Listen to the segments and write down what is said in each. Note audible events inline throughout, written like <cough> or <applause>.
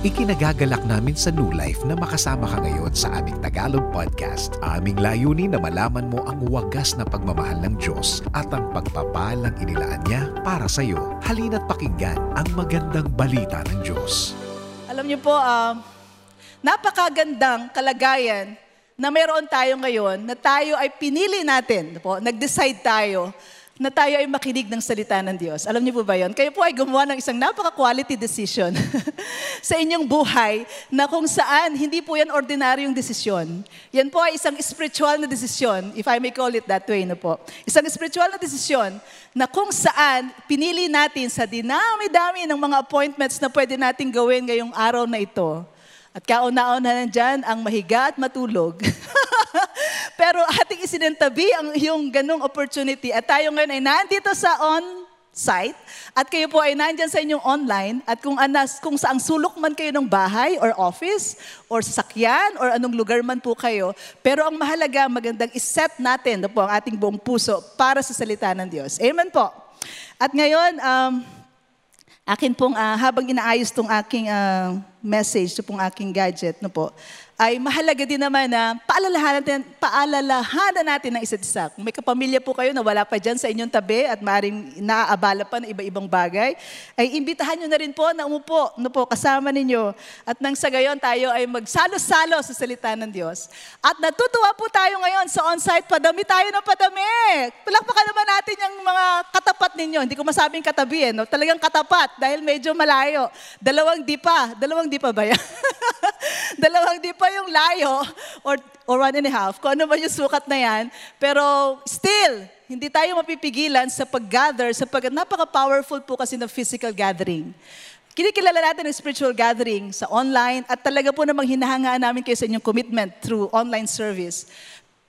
Ikinagagalak namin sa New Life na makasama ka ngayon sa aming Tagalog podcast. Aming layunin na malaman mo ang wagas na pagmamahal ng Diyos at ang pagpapalang inilaan niya para sa iyo. Halina't pakinggan ang magandang balita ng Diyos. Alam niyo po, um, napakagandang kalagayan na meron tayo ngayon na tayo ay pinili natin, po, nag-decide tayo na tayo ay makinig ng salita ng Diyos. Alam niyo po ba yon? Kayo po ay gumawa ng isang napaka-quality decision <laughs> sa inyong buhay na kung saan hindi po yan ordinaryong desisyon. Yan po ay isang spiritual na desisyon, if I may call it that way na po. Isang spiritual na desisyon na kung saan pinili natin sa dinami-dami ng mga appointments na pwede natin gawin ngayong araw na ito. At kauna-una nandyan ang mahiga at matulog. <laughs> Pero ating isinentabi ang yung ganong opportunity. At tayo ngayon ay nandito sa on-site. At kayo po ay nandyan sa inyong online. At kung, anas, kung saang sulok man kayo ng bahay or office or sasakyan or anong lugar man po kayo. Pero ang mahalaga, magandang iset natin na po ang ating buong puso para sa salita ng Diyos. Amen po. At ngayon, um, akin pong, uh, habang inaayos tong aking uh, message, ito pong aking gadget, no po, ay mahalaga din naman na paalalahanan natin, paalalahanan natin ng isa't isa. Kung may kapamilya po kayo na wala pa dyan sa inyong tabi at maaaring naaabala pa ng iba-ibang bagay, ay imbitahan nyo na rin po na umupo no po, kasama ninyo. At nang sa gayon tayo ay magsalo-salo sa salita ng Diyos. At natutuwa po tayo ngayon sa on-site, padami tayo ng padami. Palakpakan naman natin yung mga katapat ninyo. Hindi ko masabing katabi eh, no? talagang katapat dahil medyo malayo. Dalawang di pa. Dalawang di pa ba yan? <laughs> Dalawang di pa yung layo or, or one and a half, kung ano man yung sukat na yan. Pero still, hindi tayo mapipigilan sa pag-gather, sapagkat napaka-powerful po kasi ng physical gathering. Kinikilala natin ang spiritual gathering sa online at talaga po namang hinahangaan namin kayo sa inyong commitment through online service.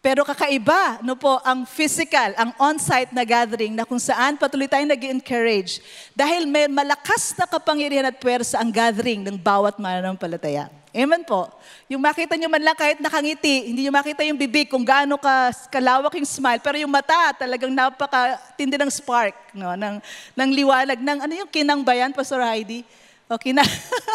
Pero kakaiba, no po, ang physical, ang on-site na gathering na kung saan patuloy tayong nag encourage dahil may malakas na kapangyarihan at pwersa ang gathering ng bawat mananampalataya. Amen po. Yung makita nyo man lang kahit nakangiti, hindi nyo makita yung bibig kung gaano ka, kalawak yung smile, pero yung mata talagang napaka-tindi ng spark, no? ng, ng liwanag, ng ano yung kinang bayan, Pastor Heidi? O kinang,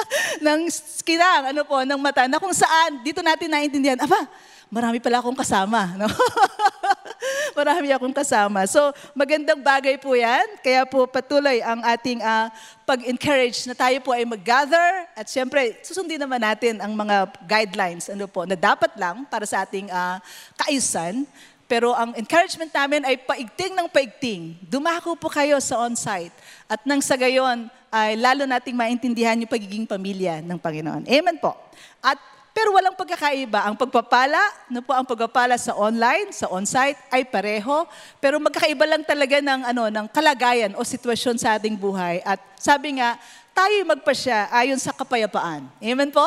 <laughs> ng kinang, ano po, ng mata, na kung saan, dito natin naintindihan, aba, marami pala akong kasama. No? <laughs> marami akong kasama. So, magandang bagay po yan. Kaya po patuloy ang ating uh, pag-encourage na tayo po ay mag-gather at siyempre, susundin naman natin ang mga guidelines ano po, na dapat lang para sa ating uh, kaayusan. Pero ang encouragement namin ay paigting ng paigting. Dumako po kayo sa on-site. At nang sa gayon, ay lalo nating maintindihan yung pagiging pamilya ng Panginoon. Amen po. At pero walang pagkakaiba. Ang pagpapala, no po, ang pagpapala sa online, sa on-site ay pareho, pero magkakaiba lang talaga ng ano ng kalagayan o sitwasyon sa ating buhay. At sabi nga, tayo magpasya ayon sa kapayapaan. Amen po?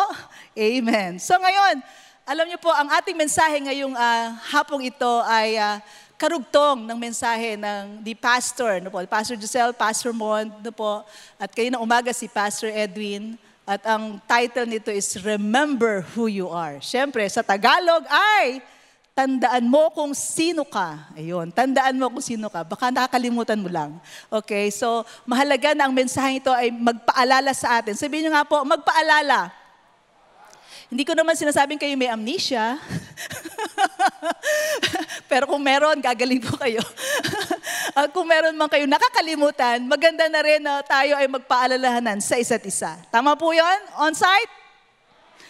Amen. So ngayon, alam niyo po, ang ating mensahe ngayong uh, hapong ito ay uh, karugtong ng mensahe ng di pastor, no po, Pastor Giselle, Pastor Mon, no po, at kayo na umaga si Pastor Edwin. At ang title nito is Remember Who You Are. Siyempre, sa Tagalog ay tandaan mo kung sino ka. Ayun, tandaan mo kung sino ka. Baka nakakalimutan mo lang. Okay, so mahalaga na ang mensahe ito ay magpaalala sa atin. Sabihin nyo nga po, magpaalala. Hindi ko naman sinasabing kayo may amnesia. <laughs> Pero kung meron, gagaling po kayo. At <laughs> kung meron man kayo nakakalimutan, maganda na rin na tayo ay magpaalalahanan sa isa't isa. Tama po yon On-site?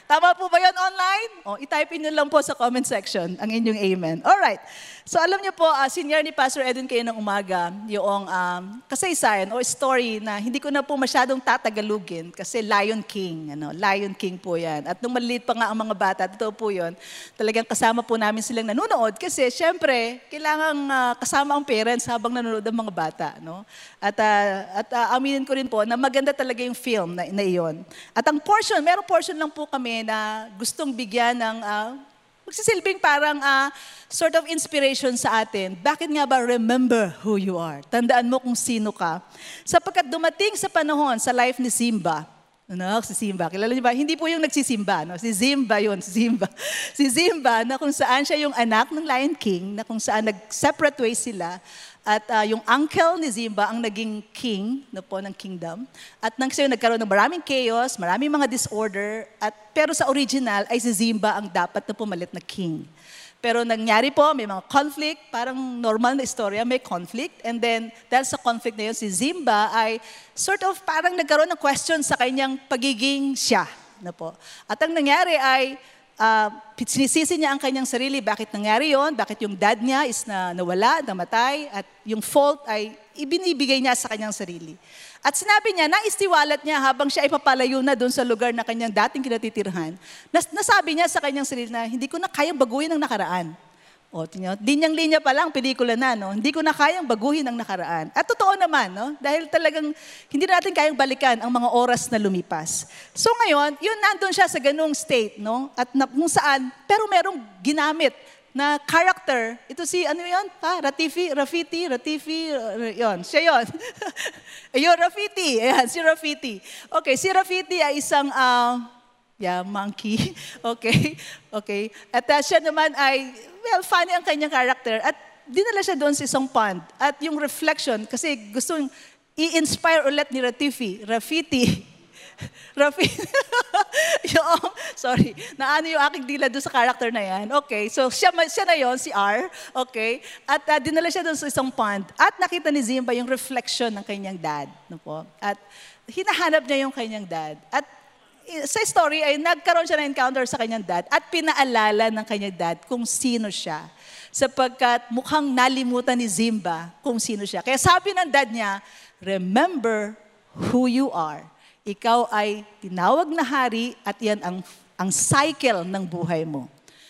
Tama po ba yon online? O, itype in nyo lang po sa comment section ang inyong amen. Alright. So alam niyo po, uh, senior ni Pastor Edwin kayo ng umaga, yung um, kasaysayan o story na hindi ko na po masyadong tatagalugin kasi Lion King. Ano, Lion King po yan. At nung maliit pa nga ang mga bata, totoo po yun, talagang kasama po namin silang nanonood kasi syempre, kailangan uh, kasama ang parents habang nanonood ang mga bata. No? At, uh, at uh, aminin ko rin po na maganda talaga yung film na, na iyon. At ang portion, merong portion lang po kami na gustong bigyan ng uh, magsisilbing parang uh, sort of inspiration sa atin. Bakit nga ba remember who you are? Tandaan mo kung sino ka. Sapagkat dumating sa panahon sa life ni Simba, ano, si Simba. Kilala niyo ba? Hindi po yung nagsisimba. No? Si Simba yun, si Simba. <laughs> Si Simba na kung saan siya yung anak ng Lion King, na kung saan nag-separate ways sila. At uh, yung uncle ni Zimba ang naging king no po, ng kingdom. At nang siya nagkaroon ng maraming chaos, maraming mga disorder. At, pero sa original ay si Zimba ang dapat na pumalit na king. Pero nangyari po, may mga conflict, parang normal na istorya, may conflict. And then, dahil sa conflict na yun, si Zimba ay sort of parang nagkaroon ng question sa kanyang pagiging siya. No po. At ang nangyari ay, uh, sinisisi niya ang kanyang sarili, bakit nangyari yon, bakit yung dad niya is na nawala, namatay, at yung fault ay ibinibigay niya sa kanyang sarili. At sinabi niya, naistiwalat niya habang siya ay papalayo na doon sa lugar na kanyang dating kinatitirhan, nas, nasabi niya sa kanyang sarili na, hindi ko na kayang baguhin ang nakaraan. O, tinyo, linyang-linya pa lang, pelikula na, no? Hindi ko na kayang baguhin ang nakaraan. At totoo naman, no? Dahil talagang hindi na natin kayang balikan ang mga oras na lumipas. So ngayon, yun nandun siya sa ganung state, no? At na, kung saan, pero merong ginamit na character. Ito si, ano yun? Ha? Ratifi, Rafiti, Ratifi, uh, yun. Siya yun. <laughs> Ayun, Rafiti. Ayan, si Rafiti. Okay, si Rafiti ay isang, uh, yeah, monkey. <laughs> Okay, okay. At uh, siya naman ay, well, funny ang kanyang character. At dinala siya doon sa isang pond. At yung reflection, kasi gusto i-inspire ulit ni Ratifi, Rafiti, <laughs> Rafiti, <laughs> yung, sorry, naano yung aking dila doon sa character na yan. Okay, so siya, siya na yon si R. Okay, at uh, dinala siya doon sa isang pond. At nakita ni Zimba yung reflection ng kanyang dad. No po? At hinahanap niya yung kanyang dad. At sa story ay nagkaroon siya ng encounter sa kanyang dad at pinaalala ng kanyang dad kung sino siya. Sapagkat mukhang nalimutan ni Zimba kung sino siya. Kaya sabi ng dad niya, remember who you are. Ikaw ay tinawag na hari at yan ang, ang cycle ng buhay mo.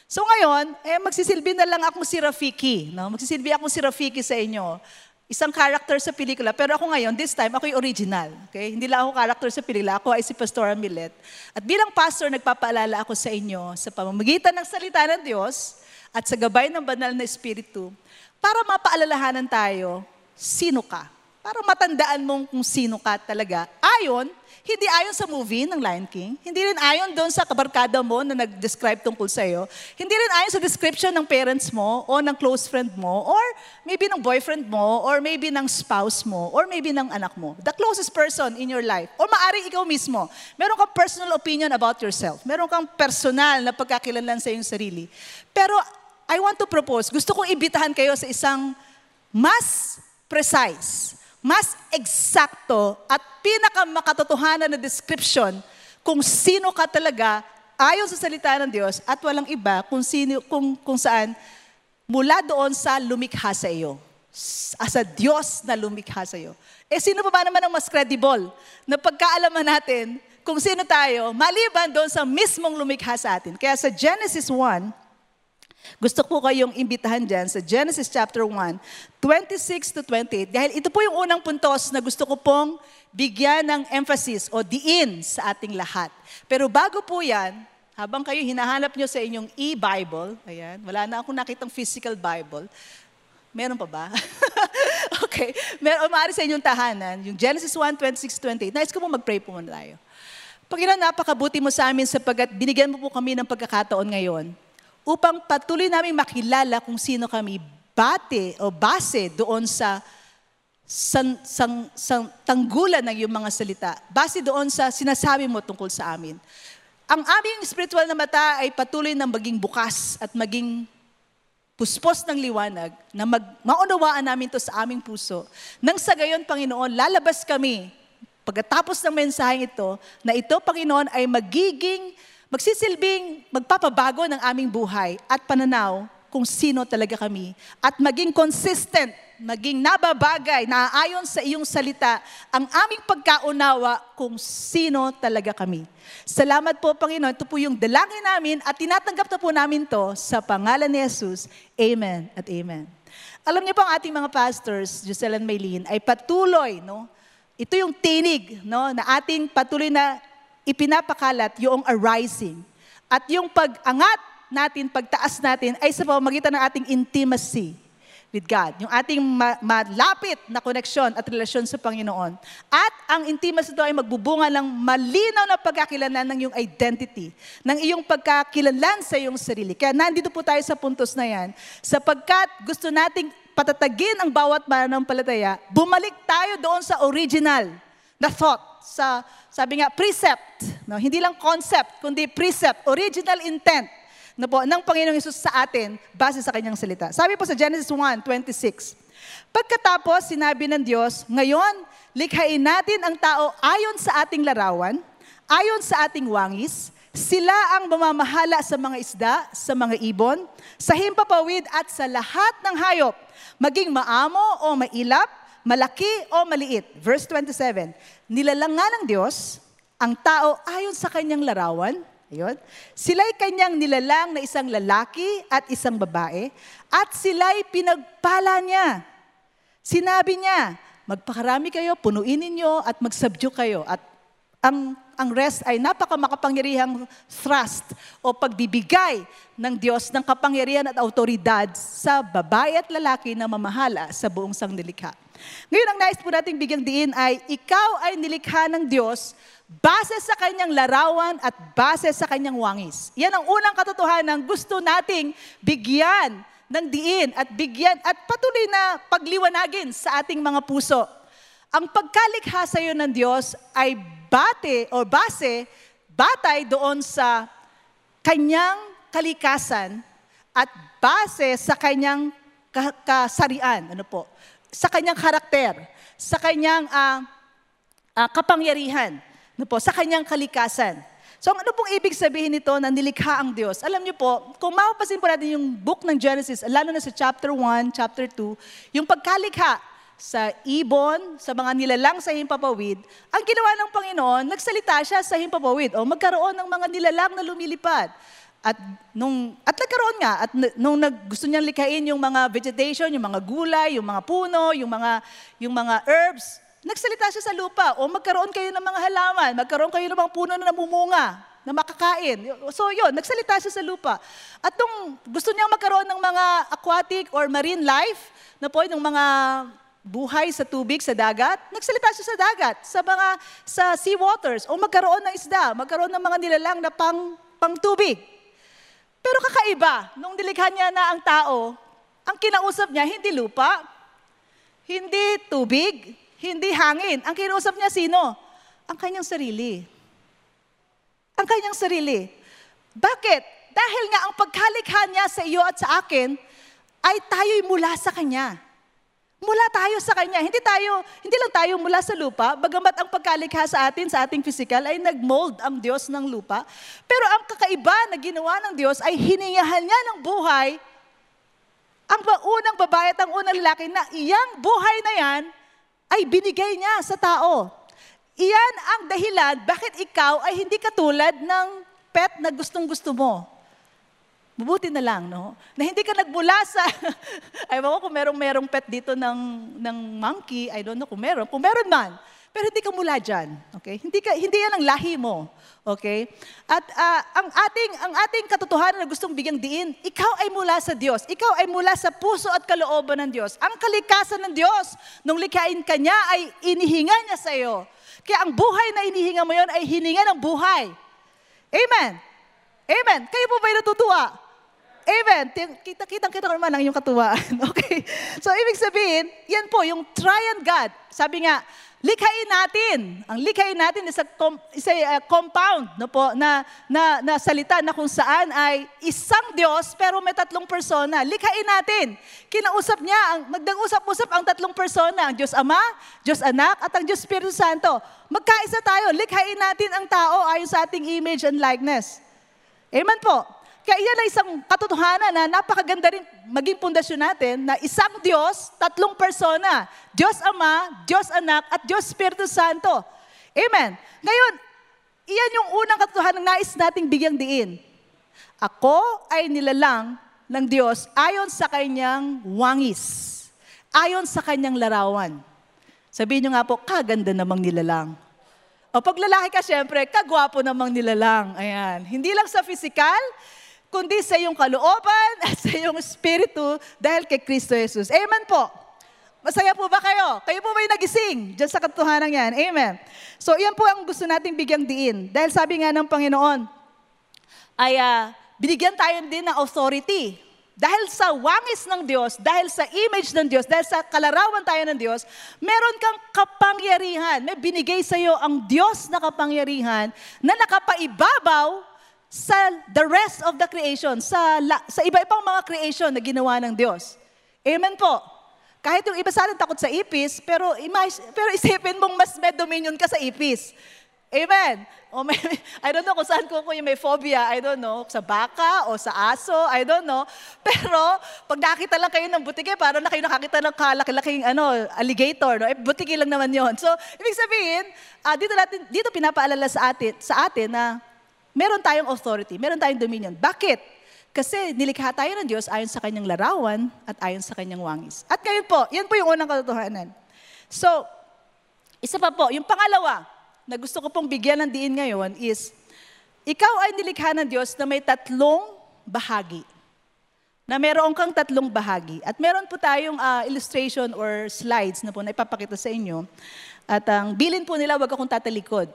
So ngayon, eh, magsisilbi na lang ako si Rafiki. No? Magsisilbi ako si Rafiki sa inyo isang character sa pelikula, pero ako ngayon, this time, ako yung original. Okay? Hindi lang ako character sa pelikula, ako ay si Pastor Milet. At bilang pastor, nagpapaalala ako sa inyo sa pamamagitan ng salita ng Diyos at sa gabay ng banal na Espiritu para mapaalalahanan tayo, sino ka? Para matandaan mong kung sino ka talaga. Ayon hindi ayon sa movie ng Lion King. Hindi rin ayon doon sa kabarkada mo na nag-describe tungkol sa'yo. Hindi rin ayon sa description ng parents mo o ng close friend mo or maybe ng boyfriend mo or maybe ng spouse mo or maybe ng anak mo. The closest person in your life. Or maari ikaw mismo. Meron kang personal opinion about yourself. Meron kang personal na pagkakilanlan sa iyong sarili. Pero I want to propose, gusto kong ibitahan kayo sa isang mas precise, mas eksakto at pinakamakatotohanan na description kung sino ka talaga ayon sa salita ng Diyos at walang iba kung, sino, kung, kung saan mula doon sa lumikha sa iyo. As a Diyos na lumikha sa iyo. Eh sino pa ba naman ang mas credible na pagkaalaman natin kung sino tayo maliban doon sa mismong lumikha sa atin. Kaya sa Genesis 1, gusto ko kayong imbitahan dyan sa Genesis chapter 1, 26 to 28. Dahil ito po yung unang puntos na gusto ko pong bigyan ng emphasis o diin sa ating lahat. Pero bago po yan, habang kayo hinahanap nyo sa inyong e-Bible, ayan, wala na akong nakitang physical Bible, Meron pa ba? <laughs> okay. Meron, maaari sa inyong tahanan, yung Genesis 1, 26, 28. Nais ko po mag-pray po muna tayo. Panginoon, napakabuti mo sa amin sapagkat binigyan mo po kami ng pagkakataon ngayon upang patuloy namin makilala kung sino kami bate o base doon sa sang, sang, sang, tanggulan ng iyong mga salita. Base doon sa sinasabi mo tungkol sa amin. Ang aming spiritual na mata ay patuloy na maging bukas at maging puspos ng liwanag na mag, maunawaan namin to sa aming puso. Nang sa gayon, Panginoon, lalabas kami pagkatapos ng mensaheng ito, na ito, Panginoon, ay magiging magsisilbing magpapabago ng aming buhay at pananaw kung sino talaga kami. At maging consistent, maging nababagay, naaayon sa iyong salita, ang aming pagkaunawa kung sino talaga kami. Salamat po, Panginoon. Ito po yung dalangin namin at tinatanggap na po namin to sa pangalan ni Jesus. Amen at amen. Alam niyo po ang ating mga pastors, Giselle and Maylene, ay patuloy, no? Ito yung tinig, no, na ating patuloy na ipinapakalat yung arising. At yung pag-angat natin, pagtaas natin, ay sa pamamagitan ng ating intimacy with God. Yung ating ma- malapit na koneksyon at relasyon sa Panginoon. At ang intimacy ito ay magbubunga ng malinaw na pagkakilanlan ng iyong identity, ng iyong pagkakilanlan sa iyong sarili. Kaya nandito po tayo sa puntos na yan, sapagkat gusto nating patatagin ang bawat mananampalataya, bumalik tayo doon sa original na thought, sa, sabi nga, precept. No? Hindi lang concept, kundi precept, original intent na po, ng Panginoong Yesus sa atin base sa kanyang salita. Sabi po sa Genesis 1:26, Pagkatapos, sinabi ng Diyos, ngayon, likhain natin ang tao ayon sa ating larawan, ayon sa ating wangis, sila ang mamamahala sa mga isda, sa mga ibon, sa himpapawid at sa lahat ng hayop, maging maamo o mailap, malaki o maliit. Verse 27, nilalang nga ng Diyos ang tao ayon sa kanyang larawan, Ayun. Sila'y kanyang nilalang na isang lalaki at isang babae at sila'y pinagpala niya. Sinabi niya, magpakarami kayo, punuin ninyo at magsubdue kayo. At ang, ang rest ay napakamakapangyarihang thrust o pagbibigay ng Diyos ng kapangyarihan at autoridad sa babae at lalaki na mamahala sa buong sangnilikha. Ngayon, ang nais po nating bigyang diin ay, ikaw ay nilikha ng Diyos base sa kanyang larawan at base sa kanyang wangis. Yan ang unang katotohanan gusto nating bigyan ng diin at bigyan at patuloy na pagliwanagin sa ating mga puso. Ang pagkalikha sa iyo ng Diyos ay bate o base, batay doon sa kanyang kalikasan at base sa kanyang kasarian. Ano po? Sa kanyang karakter, sa kanyang uh, uh, kapangyarihan. Ano po, sa kanyang kalikasan. So ano pong ibig sabihin nito na nilikha ang Diyos? Alam niyo po, kung mapapasin po natin yung book ng Genesis, lalo na sa chapter 1, chapter 2, yung pagkalikha sa ibon, sa mga nilalang sa himpapawid, ang ginawa ng Panginoon, nagsalita siya sa himpapawid o magkaroon ng mga nilalang na lumilipad. At nung at nagkaroon nga at nung nag, gusto niyang likhain yung mga vegetation, yung mga gulay, yung mga puno, yung mga yung mga herbs, Nagsalita siya sa lupa, o magkaroon kayo ng mga halaman, magkaroon kayo ng mga puno na namumunga, na makakain. So yun, nagsalita siya sa lupa. At nung gusto niya magkaroon ng mga aquatic or marine life, na po, ng mga buhay sa tubig, sa dagat, nagsalita siya sa dagat, sa mga sa sea waters, o magkaroon ng isda, magkaroon ng mga nilalang na pang, pang tubig. Pero kakaiba, nung nilikha niya na ang tao, ang kinausap niya, hindi lupa, hindi tubig, hindi hangin. Ang kinausap niya sino? Ang kanyang sarili. Ang kanyang sarili. Bakit? Dahil nga ang pagkalikha niya sa iyo at sa akin ay tayo'y mula sa Kanya. Mula tayo sa Kanya. Hindi tayo, hindi lang tayo mula sa lupa, bagamat ang pagkalikha sa atin, sa ating physical, ay nagmold ang Diyos ng lupa. Pero ang kakaiba na ginawa ng Diyos ay hiningahan niya ng buhay ang unang babae at ang unang lalaki na iyang buhay na yan ay binigay niya sa tao. Iyan ang dahilan bakit ikaw ay hindi katulad ng pet na gustong-gusto mo. Mabuti na lang, no? Na hindi ka nagmula sa, <laughs> ay ko kung merong merong pet dito ng, ng monkey, I don't know kung meron. Kung meron man, pero hindi ka mula dyan. Okay? Hindi, ka, hindi yan ang lahi mo. Okay? At uh, ang ating ang ating katotohanan na gustong bigyang diin, ikaw ay mula sa Diyos. Ikaw ay mula sa puso at kalooban ng Diyos. Ang kalikasan ng Diyos, nung likhain ka niya, ay inihinga niya sa iyo. Kaya ang buhay na inihinga mo yon ay hininga ng buhay. Amen. Amen. Kayo po ba'y natutuwa? Amen. Kita-kita kita ko naman ang iyong katuwaan. <laughs> Okay? So, ibig sabihin, yan po, yung triune God. Sabi nga, Likhain natin. Ang likhain natin is a, com, is a uh, compound no po, na, na, na salita na kung saan ay isang Diyos pero may tatlong persona. Likhain natin. Kinausap niya, ang, nagdang-usap-usap ang tatlong persona, ang Diyos Ama, Diyos Anak, at ang Diyos Espiritu Santo. Magkaisa tayo. Likhain natin ang tao ayon sa ating image and likeness. Amen po. Kaya yan ay isang katotohanan na napakaganda rin maging pundasyon natin na isang Diyos, tatlong persona. Diyos Ama, Diyos Anak, at Diyos Espiritu Santo. Amen. Ngayon, iyan yung unang katotohanan na nais nating bigyang diin. Ako ay nilalang ng Diyos ayon sa kanyang wangis. Ayon sa kanyang larawan. Sabihin nyo nga po, kaganda namang nilalang. O pag lalaki ka, syempre, kagwapo namang nilalang. Ayan. Hindi lang sa physical, kundi sa iyong kalooban at sa iyong espiritu dahil kay Kristo Jesus. Amen po. Masaya po ba kayo? Kayo po ba yung nagising dyan sa katotohanan yan? Amen. So, iyan po ang gusto nating bigyang diin. Dahil sabi nga ng Panginoon, ay uh, binigyan tayo din ng authority. Dahil sa wangis ng Diyos, dahil sa image ng Diyos, dahil sa kalarawan tayo ng Diyos, meron kang kapangyarihan. May binigay sa iyo ang Diyos na kapangyarihan na nakapaibabaw sa the rest of the creation, sa, sa iba-ibang mga creation na ginawa ng Diyos. Amen po. Kahit yung iba sa atin takot sa ipis, pero, imagine, pero isipin mong mas may dominion ka sa ipis. Amen. O may, <laughs> I don't know kung saan ko yung may phobia, I don't know, sa baka o sa aso, I don't know. <laughs> Pero pag nakita lang kayo ng butike, parang na kayo nakakita ng kalaki-laking ano, alligator, no? Eh, butike lang naman yon. So, ibig sabihin, uh, dito, natin, dito pinapaalala sa atin, sa atin na meron tayong authority, meron tayong dominion. Bakit? Kasi nilikha tayo ng Diyos ayon sa kanyang larawan at ayon sa kanyang wangis. At ngayon po, yan po yung unang katotohanan. So, isa pa po, yung pangalawa, na gusto ko pong bigyan ng diin ngayon is, ikaw ay nilikha ng Diyos na may tatlong bahagi. Na meron kang tatlong bahagi. At meron po tayong uh, illustration or slides na po na ipapakita sa inyo. At ang bilin po nila, wag akong tatalikod.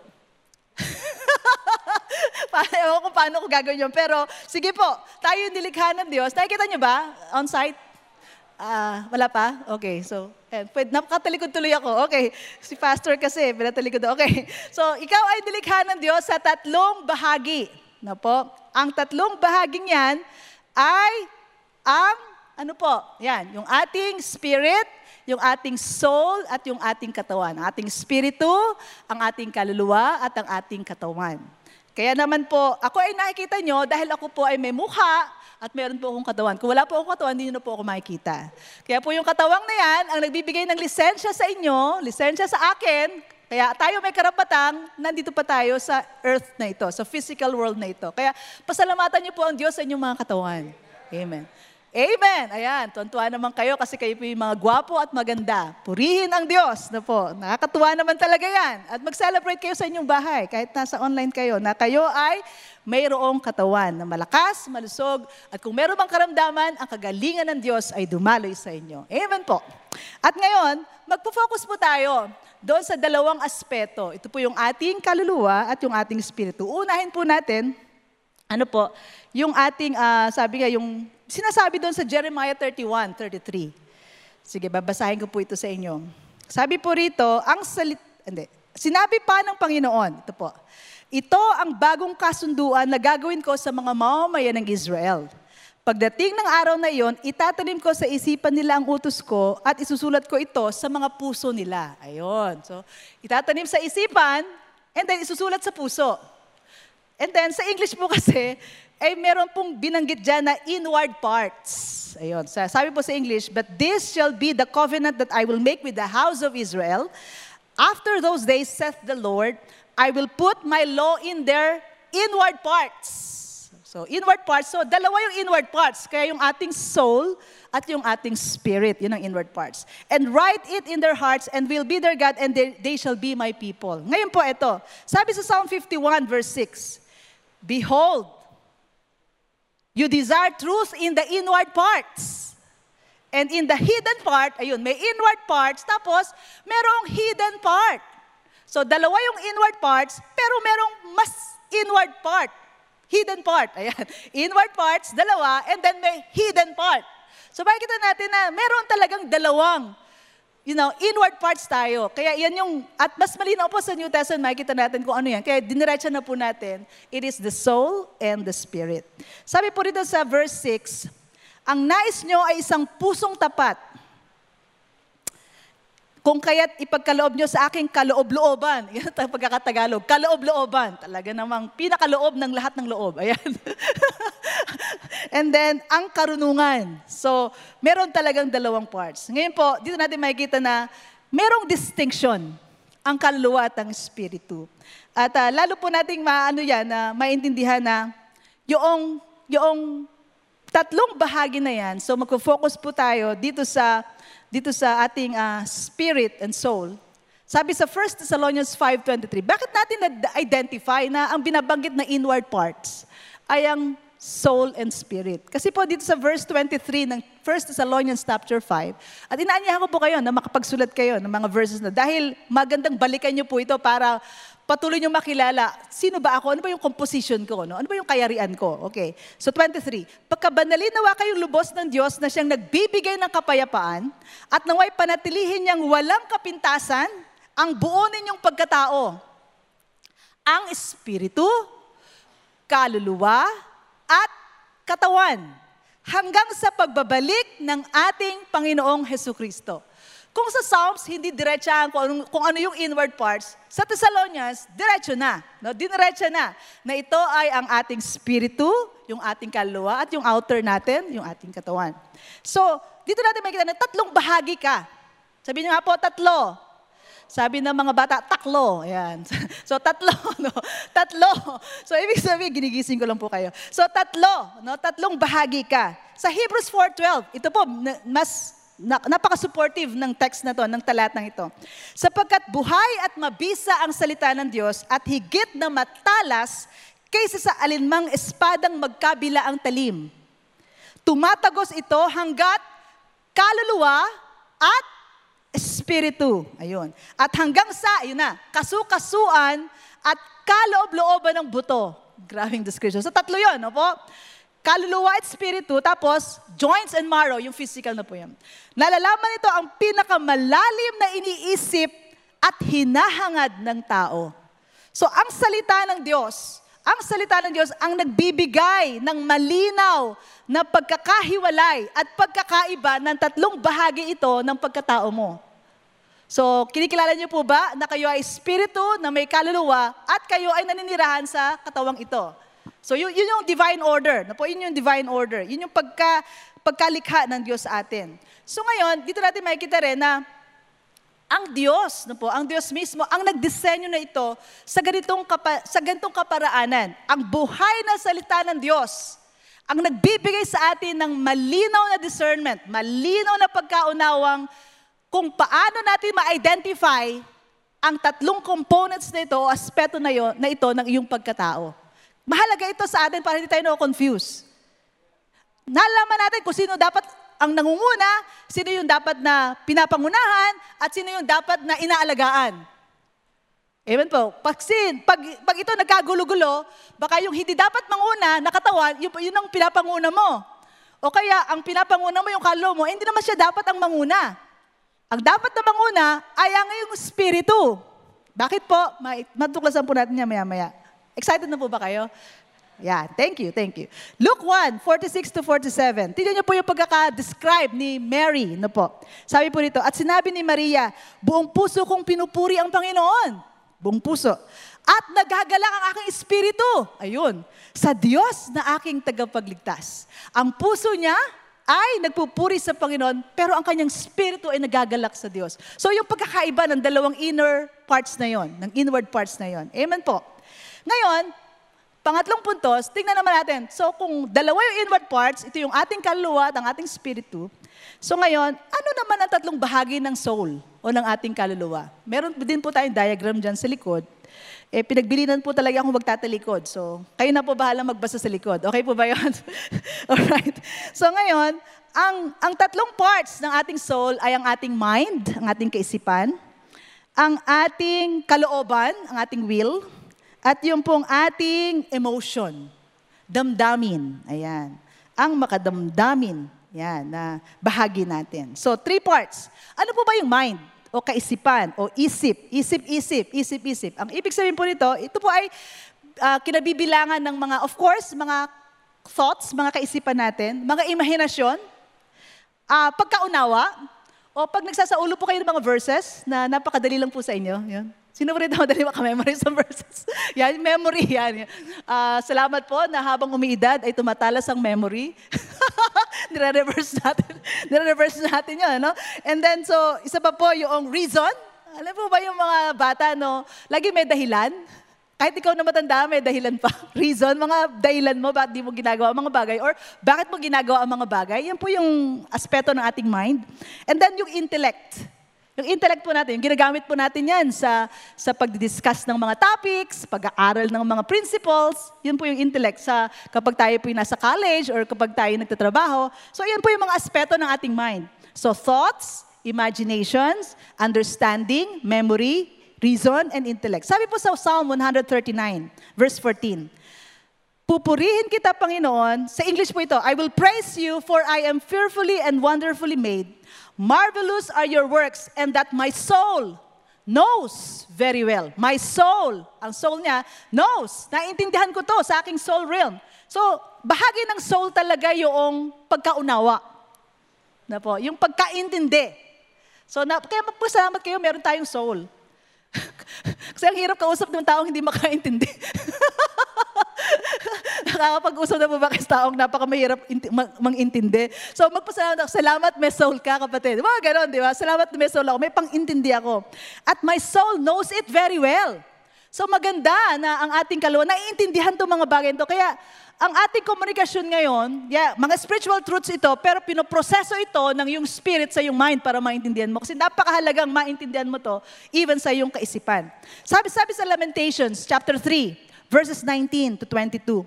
<laughs> Ewan ko paano ko gagawin yun. Pero sige po, tayo nilikha ng Diyos. Nakikita niyo ba on site? Ah, wala pa? Okay, so, eh, pwede, napakatalikod tuloy ako. Okay, si pastor kasi, pinatalikod. Okay, so, ikaw ay nilikha ng Diyos sa tatlong bahagi. Na po, ang tatlong bahaging yan ay ang, ano po, yan, yung ating spirit, yung ating soul, at yung ating katawan. Ang ating spiritu, ang ating kaluluwa, at ang ating katawan. Kaya naman po, ako ay nakikita nyo dahil ako po ay may mukha, at meron po akong katawan. Kung wala po akong katawan, hindi nyo na po ako makikita. Kaya po yung katawang na yan, ang nagbibigay ng lisensya sa inyo, lisensya sa akin, kaya tayo may karapatang, nandito pa tayo sa earth na ito, sa physical world na ito. Kaya pasalamatan niyo po ang Diyos sa inyong mga katawan. Amen. Amen. Ayan, tuwan-tuwa naman kayo kasi kayo po yung mga gwapo at maganda. Purihin ang Diyos na po. Nakakatuwa naman talaga yan. At mag-celebrate kayo sa inyong bahay, kahit nasa online kayo, na kayo ay mayroong katawan na malakas, malusog, at kung meron bang karamdaman, ang kagalingan ng Diyos ay dumaloy sa inyo. Amen po. At ngayon, magpo-focus po tayo doon sa dalawang aspeto. Ito po yung ating kaluluwa at yung ating espiritu. Unahin po natin, ano po, yung ating, uh, sabi nga, yung sinasabi doon sa Jeremiah 31, 33. Sige, babasahin ko po ito sa inyo. Sabi po rito, ang salit, hindi, sinabi pa ng Panginoon, ito po, ito ang bagong kasunduan na gagawin ko sa mga mamamayan ng Israel. Pagdating ng araw na iyon, itatanim ko sa isipan nila ang utos ko at isusulat ko ito sa mga puso nila. Ayon. So, itatanim sa isipan and then isusulat sa puso. And then, sa English po <laughs> kasi, ay meron pong binanggit dyan na inward parts. Ayun, sabi po sa English, But this shall be the covenant that I will make with the house of Israel. After those days, saith the Lord, I will put my law in their inward parts. So, inward parts. So, dalawa yung inward parts. Kaya yung ating soul at yung ating spirit. Yun ang inward parts. And write it in their hearts and will be their God and they, they shall be my people. Ngayon po ito. Sabi sa Psalm 51 verse 6, Behold, You desire truth in the inward parts. And in the hidden part, ayun, may inward parts, tapos merong hidden part. So dalawa yung inward parts, pero merong mas inward part. Hidden part, <laughs> ayan. Inward parts, dalawa, and then may hidden part. So makikita natin na meron talagang dalawang you know, inward parts tayo. Kaya yan yung, at mas malinaw po sa New Testament, makikita natin kung ano yan. Kaya diniretsa na po natin, it is the soul and the spirit. Sabi po rito sa verse 6, ang nais nyo ay isang pusong tapat kung kaya't ipagkaloob nyo sa aking kaloob-looban. <laughs> Yan ang pagkakatagalog. Kaloob-looban. Talaga namang pinakaloob ng lahat ng loob. Ayan. <laughs> And then, ang karunungan. So, meron talagang dalawang parts. Ngayon po, dito natin makikita na merong distinction ang kaluluwa at ang espiritu. At uh, lalo po nating maano yan, na maintindihan na yung, yung tatlong bahagi na yan, so magfo-focus po tayo dito sa dito sa ating uh, spirit and soul. Sabi sa 1 Thessalonians 5.23, bakit natin na-identify na ang binabanggit na inward parts ay ang soul and spirit? Kasi po dito sa verse 23 ng 1 Thessalonians chapter 5, at inaanyahan ko po kayo na makapagsulat kayo ng mga verses na dahil magandang balikan niyo po ito para patuloy nyo makilala, sino ba ako? Ano ba yung composition ko? No? Ano ba yung kayarian ko? Okay. So 23, pagkabanalin nawa kayong lubos ng Diyos na siyang nagbibigay ng kapayapaan at naway panatilihin niyang walang kapintasan ang buo ninyong pagkatao. Ang espiritu, kaluluwa, at katawan hanggang sa pagbabalik ng ating Panginoong Heso Kristo. Kung sa Psalms, hindi diretsahan kung, anong, kung ano yung inward parts, sa Thessalonians, diretso na. No? Diniretso na. Na ito ay ang ating spiritu, yung ating kaluluwa, at yung outer natin, yung ating katawan. So, dito natin makikita na tatlong bahagi ka. Sabi niyo nga po, tatlo. Sabi ng mga bata, taklo. Ayan. <laughs> So, tatlo. <laughs> No? Tatlo. So, ibig sabihin, ginigising ko lang po kayo. So, tatlo. No? Tatlong bahagi ka. Sa Hebrews 4.12, ito po, mas napaka-supportive ng text na to, ng talatang ito. Sapagkat buhay at mabisa ang salita ng Diyos at higit na matalas kaysa sa alinmang espadang magkabila ang talim. Tumatagos ito hanggat kaluluwa at espiritu. Ayun. At hanggang sa, ayun na, kasukasuan at kaloob-looban ng buto. Grabing description. So tatlo yun, no po? Kaluluwa at spiritu, tapos joints and marrow, yung physical na po yan. Nalalaman ito ang pinakamalalim na iniisip at hinahangad ng tao. So ang salita ng Diyos, ang salita ng Diyos ang nagbibigay ng malinaw na pagkakahiwalay at pagkakaiba ng tatlong bahagi ito ng pagkatao mo. So, kinikilala niyo po ba na kayo ay espiritu na may kaluluwa at kayo ay naninirahan sa katawang ito? So yun, yun yung divine order. Na po, yun yung divine order. Yun yung pagka, pagkalikha ng Diyos sa atin. So ngayon, dito natin makikita rin na ang Diyos, no po, ang Diyos mismo, ang nagdisenyo na ito sa ganitong, kapa, sa ganitong kaparaanan. Ang buhay na salita ng Diyos, ang nagbibigay sa atin ng malinaw na discernment, malinaw na pagkaunawang kung paano natin ma-identify ang tatlong components na ito o aspeto na, yun, na ito ng iyong pagkatao. Mahalaga ito sa atin para hindi tayo na-confuse. Nalaman natin kung sino dapat ang nangunguna, sino yung dapat na pinapangunahan, at sino yung dapat na inaalagaan. Amen po. Pag, sin, pag, pag ito nagkagulo-gulo, baka yung hindi dapat manguna, nakatawan, yun, yun ang pinapanguna mo. O kaya, ang pinapanguna mo yung kalo mo, hindi naman siya dapat ang manguna. Ang dapat na manguna ay ang iyong spirito. Bakit po? Matuklasan po natin niya maya-maya. Excited na po ba kayo? Yeah, thank you, thank you. Luke 1, 46 to 47. Tingnan niyo po yung pagkaka-describe ni Mary. No po. Sabi po dito, at sinabi ni Maria, buong puso kong pinupuri ang Panginoon. Buong puso. At nagagalak ang aking espiritu. Ayun. Sa Diyos na aking tagapagligtas. Ang puso niya ay nagpupuri sa Panginoon, pero ang kanyang spirito ay nagagalak sa Diyos. So yung pagkakaiba ng dalawang inner parts na yon, ng inward parts na yon. Amen po. Ngayon, pangatlong puntos, tingnan naman natin. So kung dalawa yung inward parts, ito yung ating kaluluwa at ang ating spiritu. So ngayon, ano naman ang tatlong bahagi ng soul o ng ating kaluluwa? Meron din po tayong diagram dyan sa likod. Eh, pinagbilinan po talaga akong magtatalikod. So, kayo na po bahala magbasa sa likod. Okay po ba yun? <laughs> Alright. So ngayon, ang, ang tatlong parts ng ating soul ay ang ating mind, ang ating kaisipan, ang ating kalooban, ang ating will, at yung pong ating emotion, damdamin, ayan. Ang makadamdamin, yan, na bahagi natin. So, three parts. Ano po ba yung mind? O kaisipan? O isip? Isip, isip, isip, isip. Ang ibig sabihin po nito, ito po ay uh, kinabibilangan ng mga, of course, mga thoughts, mga kaisipan natin, mga imahinasyon, uh, pagkaunawa, o pag nagsasaulo po kayo ng mga verses na napakadali lang po sa inyo, yun, Sino po rin <laughs> madali makamemorize ng verses? <laughs> yan, memory yan. Uh, salamat po na habang umiidad ay tumatalas ang memory. <laughs> Nire-reverse natin. Nire-reverse natin yun, no? And then, so, isa pa po yung reason. Alam po ba yung mga bata, no? Lagi may dahilan. Kahit ikaw na matanda, may dahilan pa. Reason, mga dahilan mo, bakit di mo ginagawa ang mga bagay, or bakit mo ginagawa ang mga bagay, yan po yung aspeto ng ating mind. And then yung intellect. Yung intellect po natin, yung ginagamit po natin yan sa, sa pag-discuss ng mga topics, pag-aaral ng mga principles, yun po yung intellect sa kapag tayo po yung nasa college or kapag tayo nagtatrabaho. So yun po yung mga aspeto ng ating mind. So thoughts, imaginations, understanding, memory, reason, and intellect. Sabi po sa Psalm 139, verse 14, Pupurihin kita, Panginoon. Sa English po ito, I will praise you for I am fearfully and wonderfully made. Marvelous are your works and that my soul knows very well. My soul, ang soul niya, knows. Naintindihan ko to sa aking soul realm. So, bahagi ng soul talaga yung pagkaunawa. Na po, yung pagkaintindi. So, na, kaya magpasalamat kayo, meron tayong soul. <laughs> Kasi ang hirap kausap ng taong hindi makaintindi. <laughs> Nakakapag-usap na po ba sa taong napakamahirap inti- mang-intindi? So magpasalamat ako, salamat may soul ka kapatid. Mga ganon, di ba? Salamat may soul ako, may pang-intindi ako. At my soul knows it very well. So maganda na ang ating kaluluwa, naiintindihan itong mga bagay ito. Kaya ang ating komunikasyon ngayon, yeah, mga spiritual truths ito, pero pinoproseso ito ng yung spirit sa yung mind para maintindihan mo. Kasi napakahalagang maintindihan mo to even sa iyong kaisipan. Sabi-sabi sa Lamentations, chapter 3, verses 19 to 22.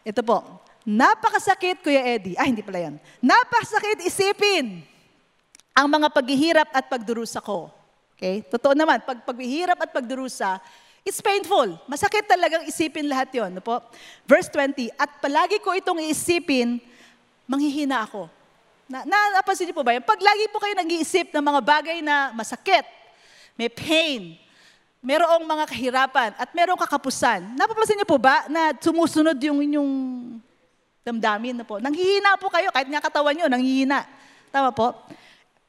Ito po, napakasakit, Kuya Eddie. Ay, hindi pala yan. Napakasakit isipin ang mga paghihirap at pagdurusa ko. Okay? Totoo naman, pag paghihirap at pagdurusa, it's painful. Masakit talagang isipin lahat yon. No po? Verse 20, At palagi ko itong iisipin, manghihina ako. Na, na, napansin niyo po ba yan? Pag lagi po kayo nag-iisip ng mga bagay na masakit, may pain, merong mga kahirapan, at merong kakapusan, napapansin niyo po ba na sumusunod yung inyong damdamin na po? Nanghihina po kayo, kahit nga katawan niyo, nanghihina. Tama po?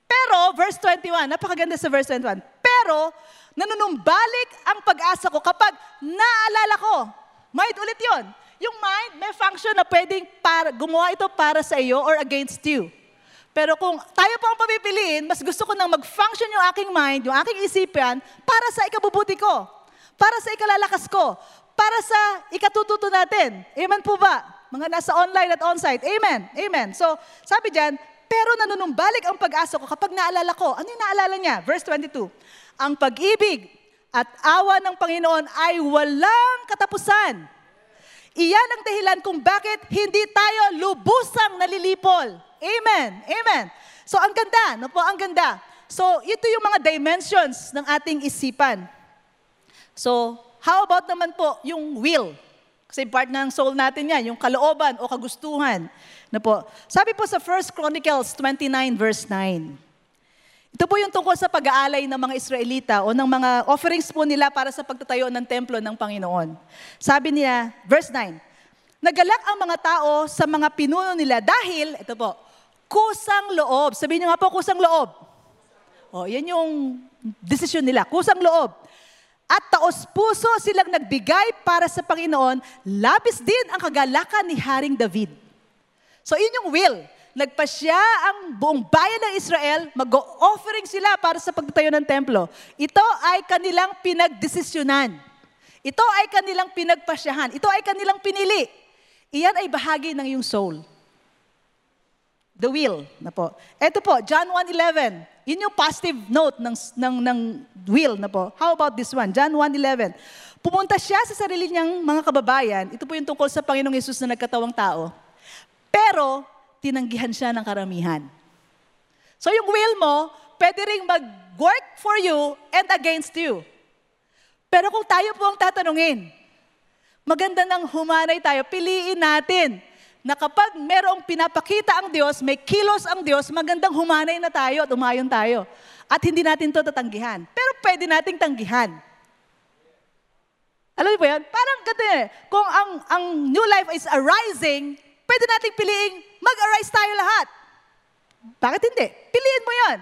Pero, verse 21, napakaganda sa verse 21. Pero, nanunumbalik ang pag-asa ko kapag naalala ko. Mind ulit yon. Yung mind, may function na pwedeng para, gumawa ito para sa iyo or against you. Pero kung tayo po ang papipiliin, mas gusto ko nang mag-function yung aking mind, yung aking isipan, para sa ikabubuti ko, para sa ikalalakas ko, para sa ikatututo natin. Amen po ba? Mga nasa online at on-site. Amen. Amen. So, sabi diyan, pero nanunumbalik ang pag-asa ko kapag naalala ko. Ano yung naalala niya? Verse 22. Ang pag-ibig at awa ng Panginoon ay walang katapusan. Iyan ang dahilan kung bakit hindi tayo lubusang nalilipol. Amen. Amen. So ang ganda, no po, ang ganda. So ito yung mga dimensions ng ating isipan. So how about naman po yung will? Kasi part ng soul natin yan, yung kalooban o kagustuhan. Na po. Sabi po sa 1 Chronicles 29 verse 9. Ito po yung tungkol sa pag-aalay ng mga Israelita o ng mga offerings po nila para sa pagtatayo ng templo ng Panginoon. Sabi niya, verse 9, Nagalak ang mga tao sa mga pinuno nila dahil, ito po, kusang loob. Sabihin niyo nga po, kusang loob. O, yan yung desisyon nila, kusang loob. At taos puso silang nagbigay para sa Panginoon, labis din ang kagalakan ni Haring David. So, yun yung will nagpasya ang buong bayan ng Israel, mag-offering sila para sa pagtatayo ng templo. Ito ay kanilang pinagdesisyonan. Ito ay kanilang pinagpasyahan. Ito ay kanilang pinili. Iyan ay bahagi ng iyong soul. The will na po. Ito po, John 1.11. Yun yung positive note ng, ng, ng will na po. How about this one? John 1.11. Pumunta siya sa sarili niyang mga kababayan. Ito po yung tungkol sa Panginoong Yesus na nagkatawang tao. Pero, tinanggihan siya ng karamihan. So yung will mo, pwede ring mag-work for you and against you. Pero kung tayo po ang tatanungin, maganda nang humanay tayo, piliin natin na kapag merong pinapakita ang Diyos, may kilos ang Diyos, magandang humanay na tayo at umayon tayo. At hindi natin to tatanggihan. Pero pwede nating tanggihan. Alam niyo ba yan? Parang ganito eh. Kung ang, ang new life is arising, pwede nating piliing mag-arise tayo lahat. Bakit hindi? Piliin mo yan.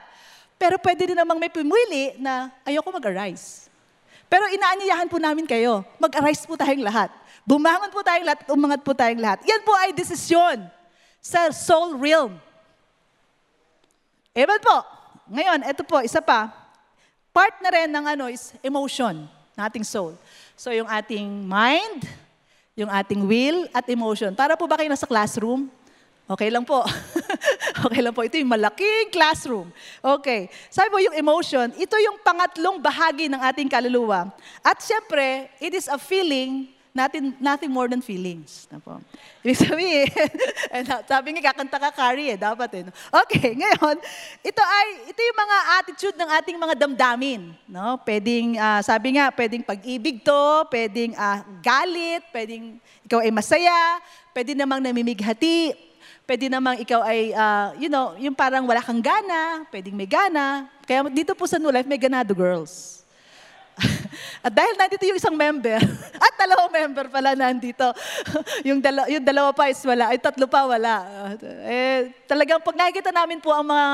Pero pwede din namang may pumili na ayoko mag-arise. Pero inaanyayahan po namin kayo, mag-arise po tayong lahat. Bumangon po tayong lahat at umangat po tayong lahat. Yan po ay desisyon sa soul realm. Ewan po. Ngayon, ito po, isa pa. Part na rin ng ano is emotion ng ating soul. So yung ating mind, yung ating will at emotion. Para po ba kayo nasa classroom? Okay lang po. <laughs> okay lang po. Ito yung malaking classroom. Okay. Sabi po yung emotion, ito yung pangatlong bahagi ng ating kaluluwa. At siyempre, it is a feeling nothing, nothing more than feelings. Na po. Ibig sabihin, <laughs> and sabi nga, kakanta ka, Carrie, eh, dapat eh. Okay, <laughs> ngayon, ito ay, ito yung mga attitude ng ating mga damdamin. No? Pwedeng, ah, sabi nga, pwedeng pag-ibig to, pwedeng ah, galit, pwedeng ikaw ay masaya, pwede namang namimighati, pwede namang ikaw ay, ah, you know, yung parang wala kang gana, pwedeng may gana. Kaya dito po sa New Life, may ganado girls. At dahil nandito yung isang member, <laughs> at dalawang member pala nandito, <laughs> yung, dala, yung dalawa pa is wala, ay tatlo pa wala. Eh, talagang pag nakikita namin po ang mga,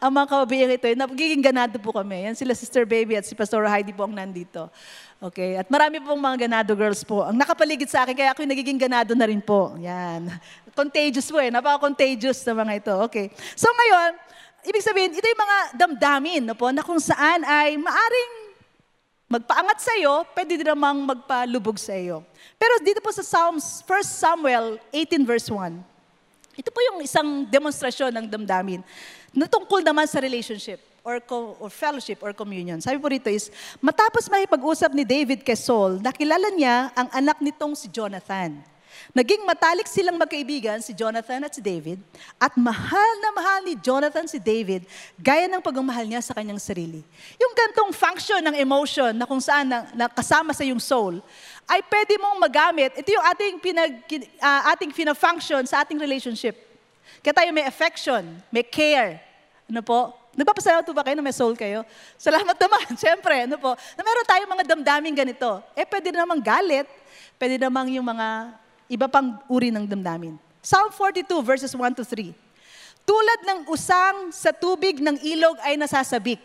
ang mga kababayan ito, eh, nagiging ganado po kami. Yan sila Sister Baby at si Pastor Heidi po ang nandito. Okay, at marami pong mga ganado girls po. Ang nakapaligid sa akin, kaya ako yung nagiging ganado na rin po. Yan. Contagious po eh, napaka-contagious na mga ito. Okay. So ngayon, ibig sabihin, ito yung mga damdamin no po, na kung saan ay maaring magpaangat sa iyo, pwede din namang magpalubog sa iyo. Pero dito po sa Psalms, 1 Samuel 18 verse 1, ito po yung isang demonstrasyon ng damdamin na tungkol naman sa relationship or, co- or fellowship or communion. Sabi po rito is, matapos makipag-usap ni David kay Saul, nakilala niya ang anak nitong si Jonathan. Naging matalik silang magkaibigan, si Jonathan at si David, at mahal na mahal ni Jonathan si David, gaya ng pagmamahal niya sa kanyang sarili. Yung gantong function ng emotion na kung saan na, na kasama sa yung soul, ay pwede mong magamit. Ito yung ating, pinag, uh, ating fina-function sa ating relationship. Kaya tayo may affection, may care. Ano po? Nagpapasalamat ba kayo na may soul kayo? Salamat naman, <laughs> siyempre. Ano po? Na meron tayong mga damdaming ganito. Eh, pwede namang galit. Pwede namang yung mga iba pang uri ng damdamin. Psalm 42 verses 1 to 3. Tulad ng usang sa tubig ng ilog ay nasasabik.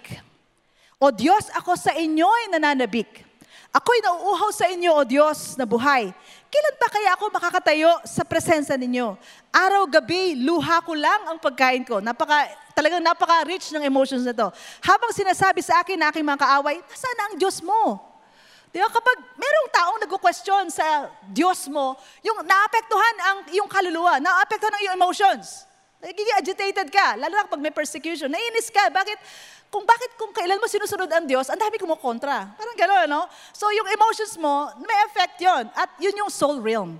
O Diyos, ako sa inyo'y nananabik. Ako'y nauuhaw sa inyo, O Diyos, na buhay. Kailan pa kaya ako makakatayo sa presensya ninyo? Araw-gabi, luha ko lang ang pagkain ko. Napaka, talagang napaka-rich ng emotions na to. Habang sinasabi sa akin na aking mga kaaway, nasaan ang Diyos mo? Di ba? Kapag merong taong nagko-question sa Diyos mo, yung naapektuhan ang iyong kaluluwa, naapektuhan ang iyong emotions. Nagiging agitated ka, lalo na kapag may persecution. Nainis ka. Bakit? Kung bakit kung kailan mo sinusunod ang Diyos, ang dami kumukontra. Parang gano'n, no? So yung emotions mo, may effect yon At yun yung soul realm.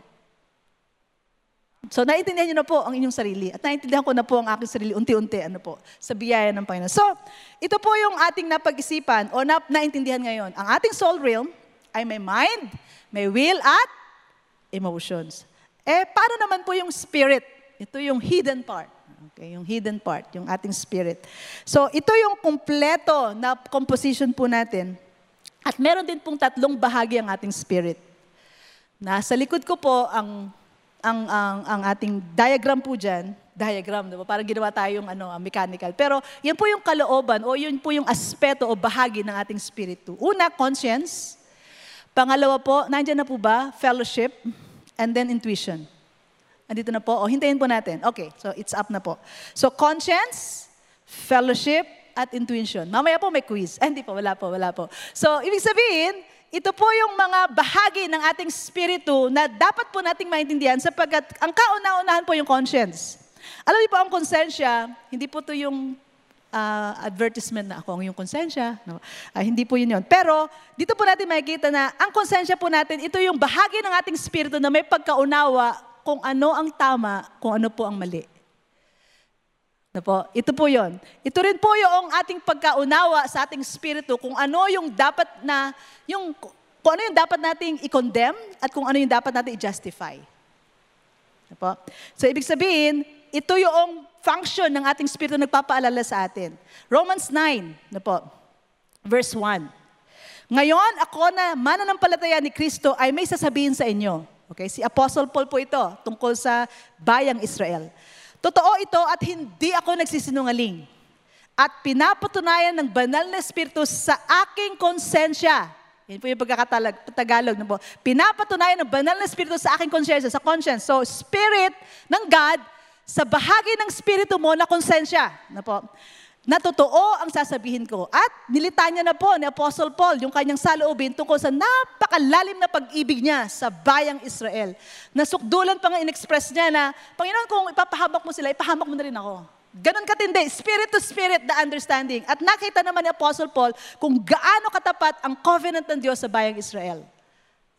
So, naiintindihan niyo na po ang inyong sarili. At naiintindihan ko na po ang aking sarili unti-unti, ano po, sa biyaya ng Panginoon. So, ito po yung ating napag-isipan o na, naintindihan ngayon. Ang ating soul realm, ay may mind, may will at emotions. Eh, paano naman po yung spirit? Ito yung hidden part. Okay, yung hidden part, yung ating spirit. So, ito yung kumpleto na composition po natin. At meron din pong tatlong bahagi ang ating spirit. Nasa likod ko po ang ang ang, ang ating diagram po diyan, diagram, diba? Parang ginawa tayong ano, mechanical. Pero yan po yung kalooban o yun po yung aspeto o bahagi ng ating spirito. Una, conscience. Pangalawa po, nandiyan na po ba? Fellowship and then intuition. Andito na po. O, hintayin po natin. Okay, so it's up na po. So conscience, fellowship, at intuition. Mamaya po may quiz. Eh, hindi po, wala po, wala po. So, ibig sabihin, ito po yung mga bahagi ng ating spirito na dapat po nating maintindihan sapagkat ang kauna-unahan po yung conscience. Alam niyo po, ang konsensya, hindi po to yung uh, advertisement na ako ang iyong konsensya. No? Uh, hindi po yun yun. Pero dito po natin makikita na ang konsensya po natin, ito yung bahagi ng ating spirito na may pagkaunawa kung ano ang tama, kung ano po ang mali. Na po, ito po yon. Ito rin po yung ating pagkaunawa sa ating spirito kung ano yung dapat na, yung, kung ano yung dapat nating i-condemn at kung ano yung dapat nating i-justify. Na po? So, ibig sabihin, ito yung function ng ating spirito nagpapaalala sa atin. Romans 9, na po, verse 1. Ngayon, ako na mananampalataya ni Kristo ay may sasabihin sa inyo. Okay, si Apostle Paul po ito tungkol sa bayang Israel. Totoo ito at hindi ako nagsisinungaling. At pinapatunayan ng banal na Espiritu sa aking konsensya. Yan po yung pagkakatagalog. No po. Pinapatunayan ng banal na Espiritu sa aking konsensya, sa conscience. So, Spirit ng God sa bahagi ng spirito mo na konsensya. Na po, na totoo ang sasabihin ko. At nilitanya na po ni Apostle Paul yung kanyang saloobin tungkol sa napakalalim na pag-ibig niya sa bayang Israel. Nasukdulan pa nga in-express niya na, Panginoon, kung ipapahamak mo sila, ipahamak mo na rin ako. Ganon katindi, spirit to spirit the understanding. At nakita naman ni Apostle Paul kung gaano katapat ang covenant ng Diyos sa bayang Israel.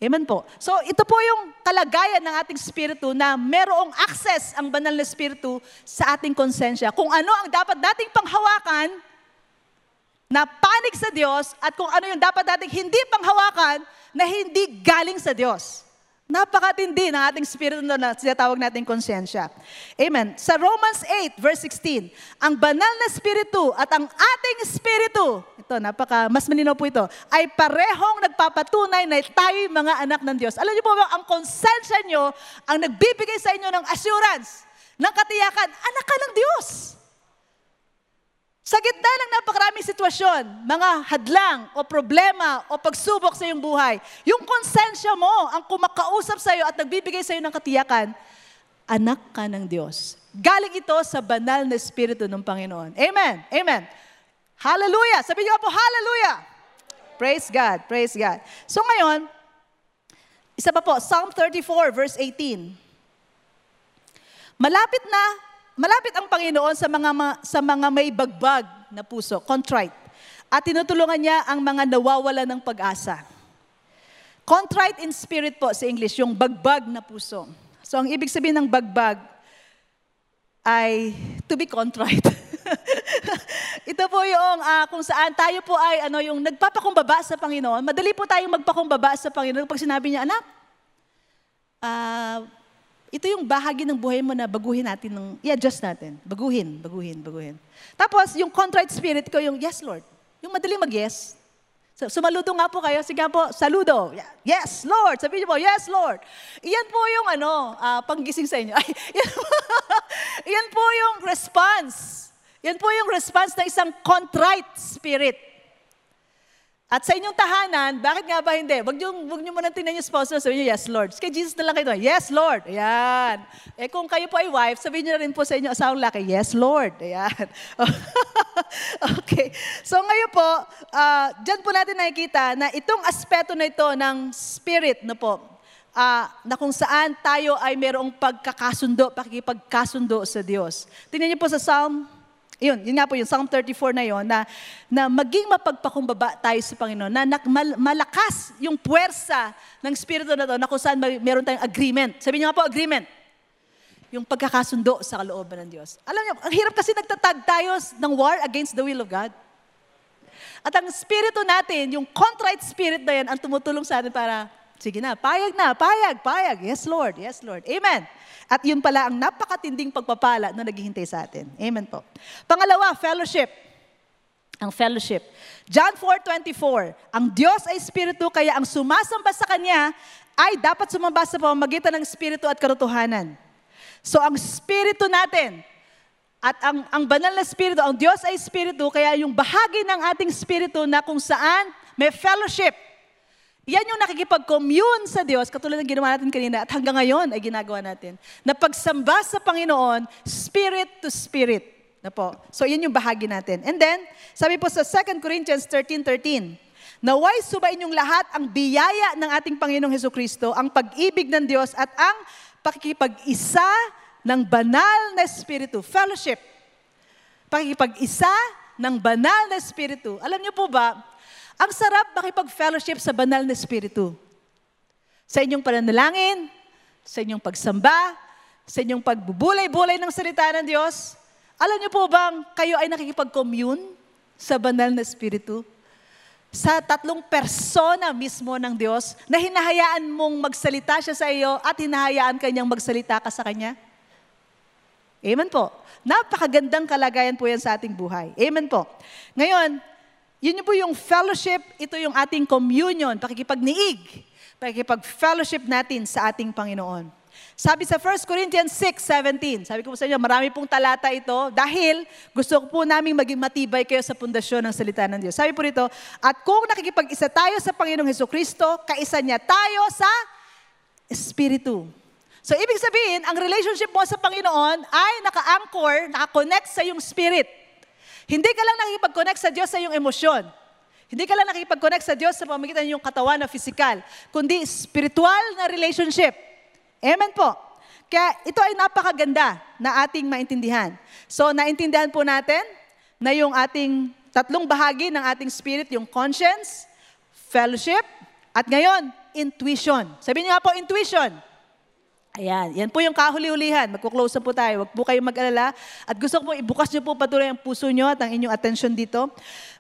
Amen po. So ito po yung kalagayan ng ating spirito na merong access ang banal na spirito sa ating konsensya. Kung ano ang dapat dating panghawakan na panig sa Diyos at kung ano yung dapat dating hindi panghawakan na hindi galing sa Diyos. Napakatindi ng ating spirito na sinatawag nating konsensya. Amen. Sa Romans 8, verse 16, ang banal na spirito at ang ating spirito, ito, napaka, mas malinaw po ito, ay parehong nagpapatunay na tayo mga anak ng Diyos. Alam niyo po ba, ang konsensya niyo ang nagbibigay sa inyo ng assurance, ng katiyakan, anak ka ng Diyos. Sa gitna ng napakaraming sitwasyon, mga hadlang o problema o pagsubok sa iyong buhay, yung konsensya mo ang kumakausap sa iyo at nagbibigay sa iyo ng katiyakan, anak ka ng Diyos. Galing ito sa banal na Espiritu ng Panginoon. Amen. Amen. Hallelujah. Sabi niyo po, hallelujah. Praise God. Praise God. So ngayon, isa pa po, Psalm 34 verse 18. Malapit na Malapit ang Panginoon sa mga, sa mga may bagbag na puso, contrite. At tinutulungan niya ang mga nawawala ng pag-asa. Contrite in spirit po sa English, yung bagbag na puso. So ang ibig sabihin ng bagbag ay to be contrite. <laughs> Ito po yung uh, kung saan tayo po ay ano yung nagpapakumbaba sa Panginoon. Madali po tayong magpakumbaba sa Panginoon pag sinabi niya, anak, uh, ito yung bahagi ng buhay mo na baguhin natin, ng, i-adjust natin. Baguhin, baguhin, baguhin. Tapos, yung contrite spirit ko, yung yes, Lord. Yung madali mag-yes. So, sumaludo nga po kayo. Sige po, saludo. Yes, Lord. Sabihin niyo po, yes, Lord. Iyan po yung ano, uh, panggising sa inyo. <laughs> Ay, yan, yan po yung response. Yan po yung response ng isang contrite spirit. At sa inyong tahanan, bakit nga ba hindi? Wag niyo, wag niyo muna tingnan yung spouse sabihin niyo, yes, Lord. Kay Jesus na lang kayo, yes, Lord. Ayan. Eh kung kayo po ay wife, sabihin niyo rin po sa inyo, asawang laki, yes, Lord. Ayan. <laughs> okay. So ngayon po, uh, dyan po natin nakikita na itong aspeto na ito ng spirit, no po, uh, na kung saan tayo ay mayroong pagkakasundo, pakikipagkasundo sa Diyos. Tingnan niyo po sa Psalm yun, yun nga po yung Psalm 34 na yon na, na maging mapagpakumbaba tayo sa Panginoon, na, na mal, malakas yung puwersa ng Espiritu na to na kung saan may, meron tayong agreement. Sabi niyo nga po, agreement. Yung pagkakasundo sa kalooban ng Diyos. Alam niyo, ang hirap kasi nagtatag tayo ng war against the will of God. At ang Espiritu natin, yung contrite spirit na yan, ang tumutulong sa atin para, sige na, payag na, payag, payag. Yes, Lord, yes, Lord. Amen. At yun pala ang napakatinding pagpapala na naghihintay sa atin. Amen po. Pangalawa, fellowship. Ang fellowship. John 4.24, ang Diyos ay Espiritu, kaya ang sumasamba sa Kanya ay dapat sumamba sa pamamagitan ng Espiritu at karutuhanan. So ang Espiritu natin, at ang, ang banal na Espiritu, ang Diyos ay Espiritu, kaya yung bahagi ng ating Espiritu na kung saan may fellowship, yan yung nakikipag-commune sa Diyos, katulad ng ginawa natin kanina, at hanggang ngayon ay ginagawa natin. Na pagsamba sa Panginoon, spirit to spirit. Na po. So, yan yung bahagi natin. And then, sabi po sa 2 Corinthians 13.13, Naway subayin yung lahat ang biyaya ng ating Panginoong Heso Kristo, ang pag-ibig ng Diyos at ang pakikipag-isa ng banal na Espiritu. Fellowship. Pakikipag-isa ng banal na Espiritu. Alam niyo po ba, ang sarap makipag-fellowship sa banal na Espiritu. Sa inyong pananalangin, sa inyong pagsamba, sa inyong pagbubulay-bulay ng salita ng Diyos. Alam niyo po bang kayo ay nakikipag-commune sa banal na Espiritu? Sa tatlong persona mismo ng Diyos na hinahayaan mong magsalita siya sa iyo at hinahayaan kanyang magsalita ka sa Kanya? Amen po. Napakagandang kalagayan po yan sa ating buhay. Amen po. Ngayon, yun po yung fellowship, ito yung ating communion, pakikipagniig, pakikipag-fellowship natin sa ating Panginoon. Sabi sa 1 Corinthians 6:17, sabi ko po sa inyo, marami pong talata ito dahil gusto ko po namin maging matibay kayo sa pundasyon ng salita ng Diyos. Sabi po rito, at kung nakikipag-isa tayo sa Panginoong Heso Kristo, kaisa niya tayo sa Espiritu. So, ibig sabihin, ang relationship mo sa Panginoon ay naka-anchor, naka-connect sa iyong spirit. Hindi ka lang nakikipag-connect sa Diyos sa iyong emosyon. Hindi ka lang nakikipag-connect sa Diyos sa pamagitan ng iyong katawan na physical, kundi spiritual na relationship. Amen po. Kaya ito ay napakaganda na ating maintindihan. So, naintindihan po natin na yung ating tatlong bahagi ng ating spirit, yung conscience, fellowship, at ngayon, intuition. Sabihin niyo nga po, intuition. Ayan, yan po yung kahuli-hulihan. Magkuklose na po tayo. Huwag po kayong mag-alala. At gusto ko po ibukas niyo po patuloy ang puso niyo at ang inyong attention dito.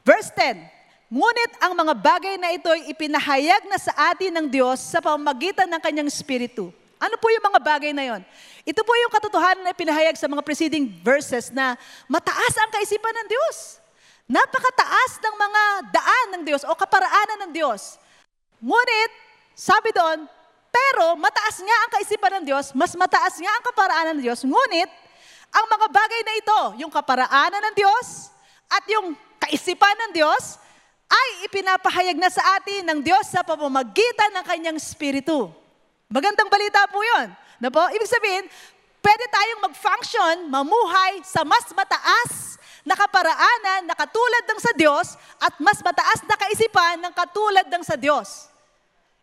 Verse 10. Ngunit ang mga bagay na ito ay ipinahayag na sa atin ng Diyos sa pamamagitan ng kanyang Espiritu. Ano po yung mga bagay na yon? Ito po yung katotohanan na ipinahayag sa mga preceding verses na mataas ang kaisipan ng Diyos. Napakataas ng mga daan ng Diyos o kaparaanan ng Diyos. Ngunit, sabi doon, pero mataas nga ang kaisipan ng Diyos, mas mataas nga ang kaparaanan ng Diyos. Ngunit, ang mga bagay na ito, yung kaparaanan ng Diyos at yung kaisipan ng Diyos, ay ipinapahayag na sa atin ng Diyos sa pamamagitan ng kanyang Espiritu. Magandang balita po yun. Na po? Ibig sabihin, pwede tayong mag-function, mamuhay sa mas mataas na kaparaanan na katulad ng sa Diyos at mas mataas na kaisipan ng katulad ng sa Diyos.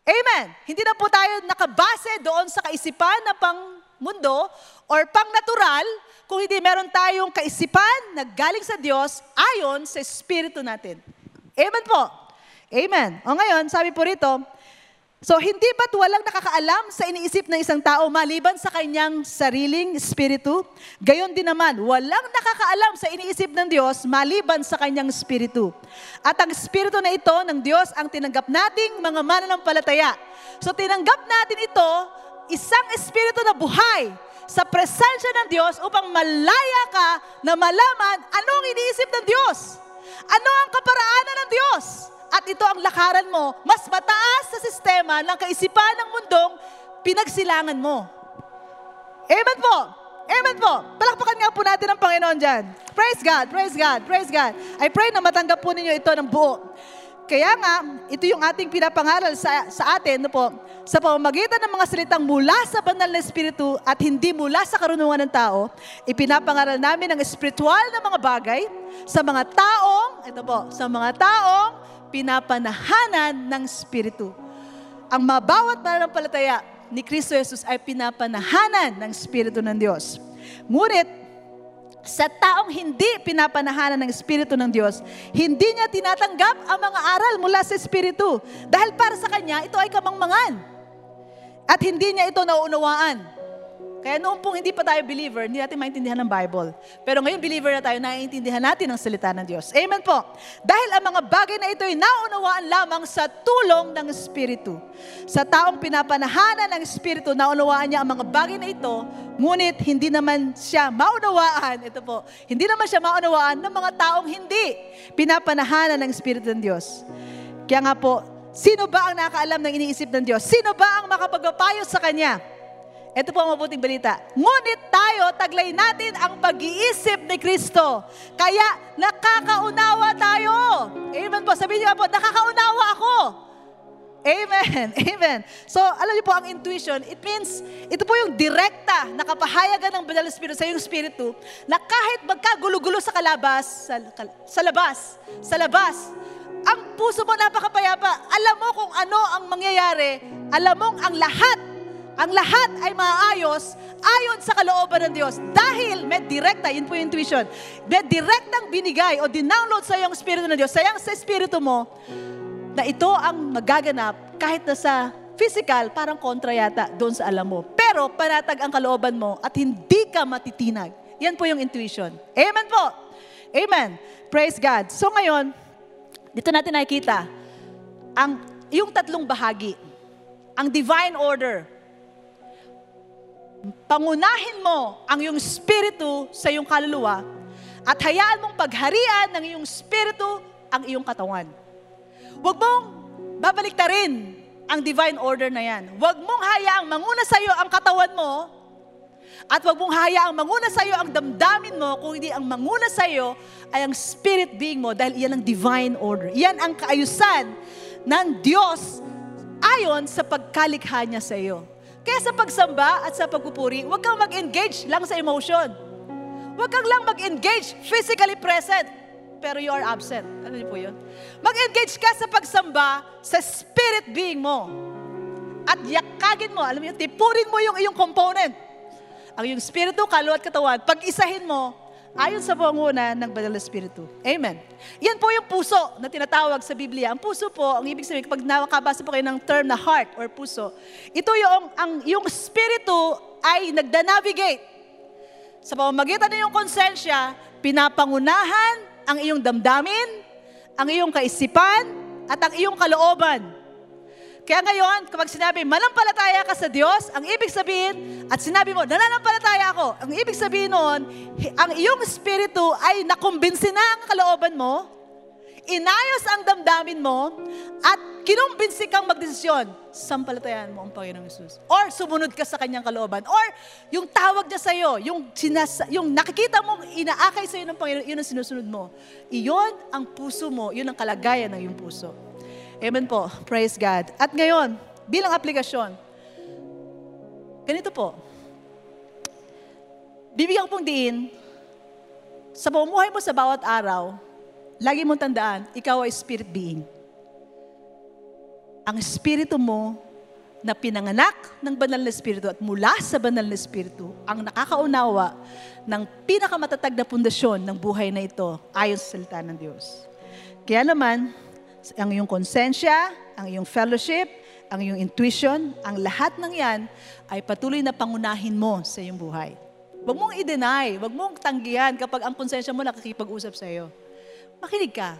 Amen. Hindi na po tayo nakabase doon sa kaisipan na pang mundo or pang natural, kung hindi meron tayong kaisipan na galing sa Diyos ayon sa Espiritu natin. Amen po. Amen. O ngayon, sabi po rito, So hindi ba't walang nakakaalam sa iniisip ng isang tao maliban sa kanyang sariling espiritu? Gayon din naman, walang nakakaalam sa iniisip ng Diyos maliban sa kanyang espiritu. At ang espiritu na ito ng Diyos ang tinanggap nating mga mananampalataya. So tinanggap natin ito, isang espiritu na buhay sa presensya ng Diyos upang malaya ka na malaman anong iniisip ng Diyos. Ano ang kaparaanan ng Diyos? At ito ang lakaran mo, mas mataas sa sistema ng kaisipan ng mundong pinagsilangan mo. Amen po. Amen po. Palakpakan nga po natin ang Panginoon dyan. Praise God, praise God, praise God. I pray na matanggap po ninyo ito ng buo. Kaya nga, ito yung ating pinapangaral sa, sa atin no po, sa pamamagitan ng mga salitang mula sa banal na Espiritu at hindi mula sa karunungan ng tao, ipinapangaral namin ang espiritual na mga bagay sa mga taong, ito po, sa mga taong pinapanahanan ng Espiritu. Ang mabawat pananampalataya ni Kristo Jesus ay pinapanahanan ng Espiritu ng Diyos. Ngunit, sa taong hindi pinapanahanan ng Espiritu ng Diyos, hindi niya tinatanggap ang mga aral mula sa Espiritu. Dahil para sa kanya, ito ay kamangmangan. At hindi niya ito nauunawaan. Kaya noong pong hindi pa tayo believer, hindi natin maintindihan ng Bible. Pero ngayon believer na tayo, naiintindihan natin ang salita ng Diyos. Amen po. Dahil ang mga bagay na ito ay naunawaan lamang sa tulong ng Espiritu. Sa taong pinapanahanan ng Espiritu, naunawaan niya ang mga bagay na ito, ngunit hindi naman siya maunawaan, ito po, hindi naman siya maunawaan ng mga taong hindi pinapanahanan ng Espiritu ng Diyos. Kaya nga po, sino ba ang nakaalam ng iniisip ng Diyos? Sino ba ang makapagpapayo sa Kanya? Ito po ang mabuting balita. Ngunit tayo, taglay natin ang pag-iisip ni Kristo. Kaya nakakaunawa tayo. Amen po. Sabihin niyo po, nakakaunawa ako. Amen. <laughs> Amen. So, alam niyo po ang intuition, it means, ito po yung direkta na kapahayagan ng Banal Espiritu sa iyong Espiritu na kahit magkagulo-gulo sa kalabas, sa, sa labas, sa labas, ang puso mo napakapayapa. Alam mo kung ano ang mangyayari. Alam mo ang lahat ang lahat ay maayos ayon sa kalooban ng Diyos. Dahil may direkta, yun po yung intuition, may direktang binigay o dinownload sa iyong Espiritu ng Diyos, sayang sa Espiritu mo, na ito ang magaganap kahit na sa physical, parang kontra yata doon sa alam mo. Pero panatag ang kalooban mo at hindi ka matitinag. Yan po yung intuition. Amen po. Amen. Praise God. So ngayon, dito natin nakikita ang yung tatlong bahagi. Ang divine order, pangunahin mo ang iyong spirito sa iyong kaluluwa at hayaan mong pagharian ng iyong spirito ang iyong katawan. Huwag mong babalik rin ang divine order na yan. Huwag mong hayaang manguna sa iyo ang katawan mo at huwag mong hayaang manguna sa iyo ang damdamin mo kung hindi ang manguna sa iyo ay ang spirit being mo dahil iyan ang divine order. Iyan ang kaayusan ng Diyos ayon sa pagkalikha niya sa iyo. Kaya sa pagsamba at sa pagpupuri, huwag kang mag-engage lang sa emotion. Huwag kang lang mag-engage physically present, pero you are absent. Ano niyo po yun? Mag-engage ka sa pagsamba sa spirit being mo. At yakagin mo, alam yun, tipurin mo yung iyong component. Ang iyong spirito, kaluluwa at katawan, pag-isahin mo, ayon sa panguna ng Banal na Espiritu. Amen. Yan po yung puso na tinatawag sa Biblia. Ang puso po, ang ibig sabihin, kapag nakabasa po kayo ng term na heart or puso, ito yung, ang, yung Espiritu ay nagda-navigate. Sa pamamagitan ng iyong konsensya, pinapangunahan ang iyong damdamin, ang iyong kaisipan, at ang iyong kalooban. Kaya ngayon, kapag sinabi, manampalataya ka sa Diyos, ang ibig sabihin, at sinabi mo, nananampalataya ako, ang ibig sabihin noon, ang iyong espiritu ay nakumbinsi na ang kalooban mo, inayos ang damdamin mo, at kinumbinsi kang magdesisyon, sampalatayan mo ang Panginoong Yesus. Or sumunod ka sa kanyang kalooban. Or yung tawag niya sa iyo, yung, sinas, yung nakikita mong inaakay sa iyo ng Panginoon, yun ang sinusunod mo. Iyon ang puso mo, yun ang kalagayan ng iyong puso. Amen po. Praise God. At ngayon, bilang aplikasyon, ganito po. Bibigyan ko pong diin, sa pamumuhay mo sa bawat araw, lagi mong tandaan, ikaw ay spirit being. Ang espiritu mo na pinanganak ng banal na espiritu at mula sa banal na espiritu ang nakakaunawa ng pinakamatatag na pundasyon ng buhay na ito ayon sa salita ng Diyos. Kaya naman, ang iyong konsensya, ang iyong fellowship, ang iyong intuition, ang lahat ng yan ay patuloy na pangunahin mo sa iyong buhay. Huwag mong i-deny, huwag mong tanggihan kapag ang konsensya mo nakakipag-usap sa iyo. Makinig ka.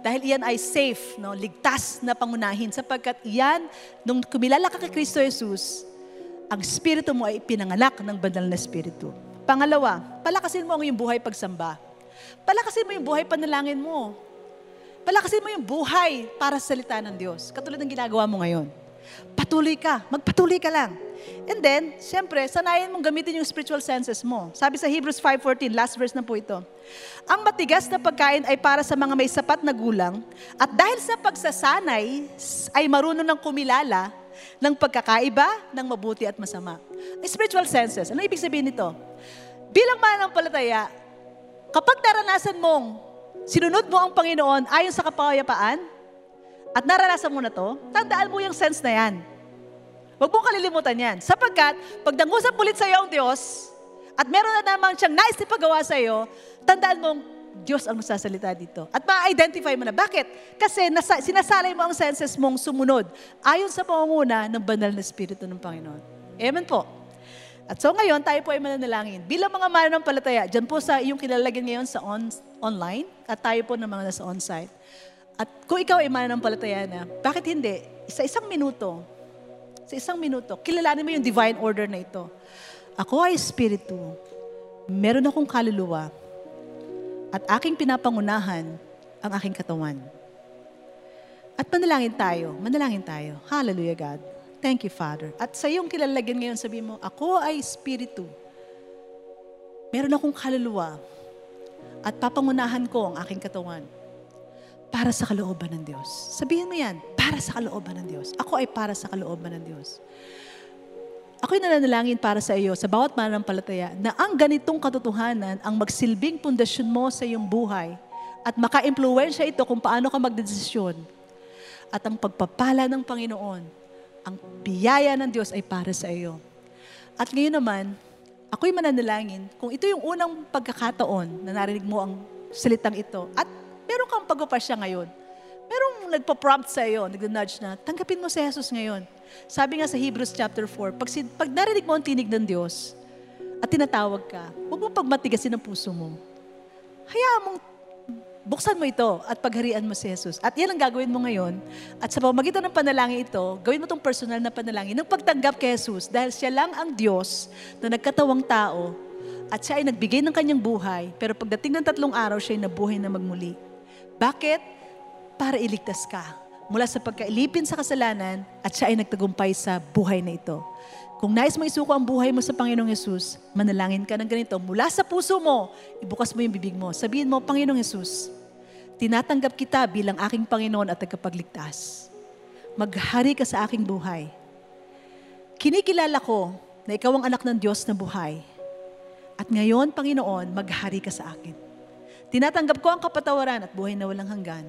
Dahil iyan ay safe, no? ligtas na pangunahin sapagkat iyan, nung kumilala ka kay Kristo Jesus, ang spirito mo ay pinanganak ng banal na spirito. Pangalawa, palakasin mo ang iyong buhay pagsamba. Palakasin mo yung buhay panalangin mo. Palakasin mo yung buhay para sa salita ng Diyos. Katulad ng ginagawa mo ngayon. Patuloy ka. Magpatuloy ka lang. And then, siyempre, sanayin mong gamitin yung spiritual senses mo. Sabi sa Hebrews 5.14, last verse na po ito. Ang matigas na pagkain ay para sa mga may sapat na gulang at dahil sa pagsasanay ay marunong ng kumilala ng pagkakaiba ng mabuti at masama. Spiritual senses. Ano ibig sabihin nito? Bilang mananampalataya, kapag naranasan mong sinunod mo ang Panginoon ayon sa kapayapaan, at naranasan mo na to, tandaan mo yung sense na yan. Huwag mong kalilimutan yan. Sapagkat, pag nangusap ulit sa iyo ang Diyos, at meron na naman siyang nais ipagawa sa iyo, tandaan mong Diyos ang magsasalita dito. At ma-identify mo na. Bakit? Kasi nasa, sinasalay mo ang senses mong sumunod ayon sa pangunguna ng banal na Espiritu ng Panginoon. Amen po. At so ngayon, tayo po ay mananalangin. Bilang mga mananampalataya, dyan po sa iyong kilalagyan ngayon sa on, online, at tayo po ng mga nasa on-site. At kung ikaw ay mananampalataya na, bakit hindi? Sa isang minuto, sa isang minuto, kilalanin mo yung divine order na ito. Ako ay espiritu, meron akong kaluluwa, at aking pinapangunahan ang aking katawan. At manalangin tayo, manalangin tayo. Hallelujah, God. Thank you, Father. At sa iyong kilalagyan ngayon, sabi mo, ako ay espiritu. Meron akong kaluluwa at papangunahan ko ang aking katawan para sa kalooban ng Diyos. Sabihin mo yan, para sa kalooban ng Diyos. Ako ay para sa kalooban ng Diyos. Ako'y nananalangin para sa iyo sa bawat mananampalataya na ang ganitong katotohanan ang magsilbing pundasyon mo sa iyong buhay at maka-impluensya ito kung paano ka magdedesisyon. At ang pagpapala ng Panginoon ang biyaya ng Diyos ay para sa iyo. At ngayon naman, ako'y mananalangin kung ito yung unang pagkakataon na narinig mo ang salitang ito at meron kang pagpapasya ngayon. Merong nagpa-prompt sa iyo, nag-nudge na, tanggapin mo si Jesus ngayon. Sabi nga sa Hebrews chapter 4, pag, pag narinig mo ang tinig ng Diyos at tinatawag ka, huwag mong pagmatigasin ang puso mo. Hayaan mong buksan mo ito at pagharian mo si Jesus. At yan ang gagawin mo ngayon. At sa pamagitan ng panalangin ito, gawin mo itong personal na panalangin ng pagtanggap kay Jesus dahil siya lang ang Diyos na nagkatawang tao at siya ay nagbigay ng kanyang buhay, pero pagdating ng tatlong araw, siya ay nabuhay na magmuli. Bakit? Para iligtas ka mula sa pagkailipin sa kasalanan at siya ay nagtagumpay sa buhay na ito. Kung nais mo isuko ang buhay mo sa Panginoong Yesus, manalangin ka ng ganito. Mula sa puso mo, ibukas mo yung bibig mo. Sabihin mo, Panginoong Yesus, tinatanggap kita bilang aking Panginoon at tagapagligtas. Maghari ka sa aking buhay. Kinikilala ko na ikaw ang anak ng Diyos na buhay. At ngayon, Panginoon, maghari ka sa akin. Tinatanggap ko ang kapatawaran at buhay na walang hanggan.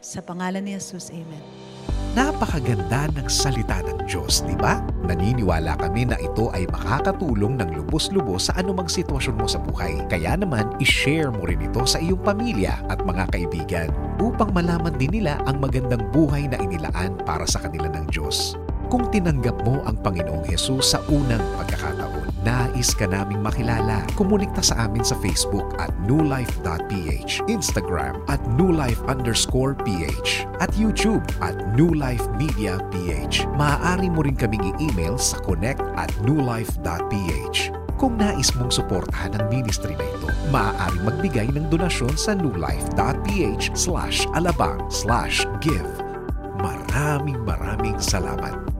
Sa pangalan ni Jesus, Amen. Napakaganda ng salita ng Diyos, di ba? Naniniwala kami na ito ay makakatulong ng lubos-lubos sa anumang sitwasyon mo sa buhay. Kaya naman, ishare mo rin ito sa iyong pamilya at mga kaibigan upang malaman din nila ang magandang buhay na inilaan para sa kanila ng Diyos. Kung tinanggap mo ang Panginoong Hesus sa unang pagkakataon, nais ka naming makilala. Kumunikta sa amin sa Facebook at newlife.ph, Instagram at newlife underscore ph, at YouTube at newlife media ph. Maaari mo rin kaming i-email sa connect at newlife.ph. Kung nais mong suportahan ang ministry na ito, maaari magbigay ng donasyon sa newlife.ph slash alabang slash give. Maraming maraming salamat.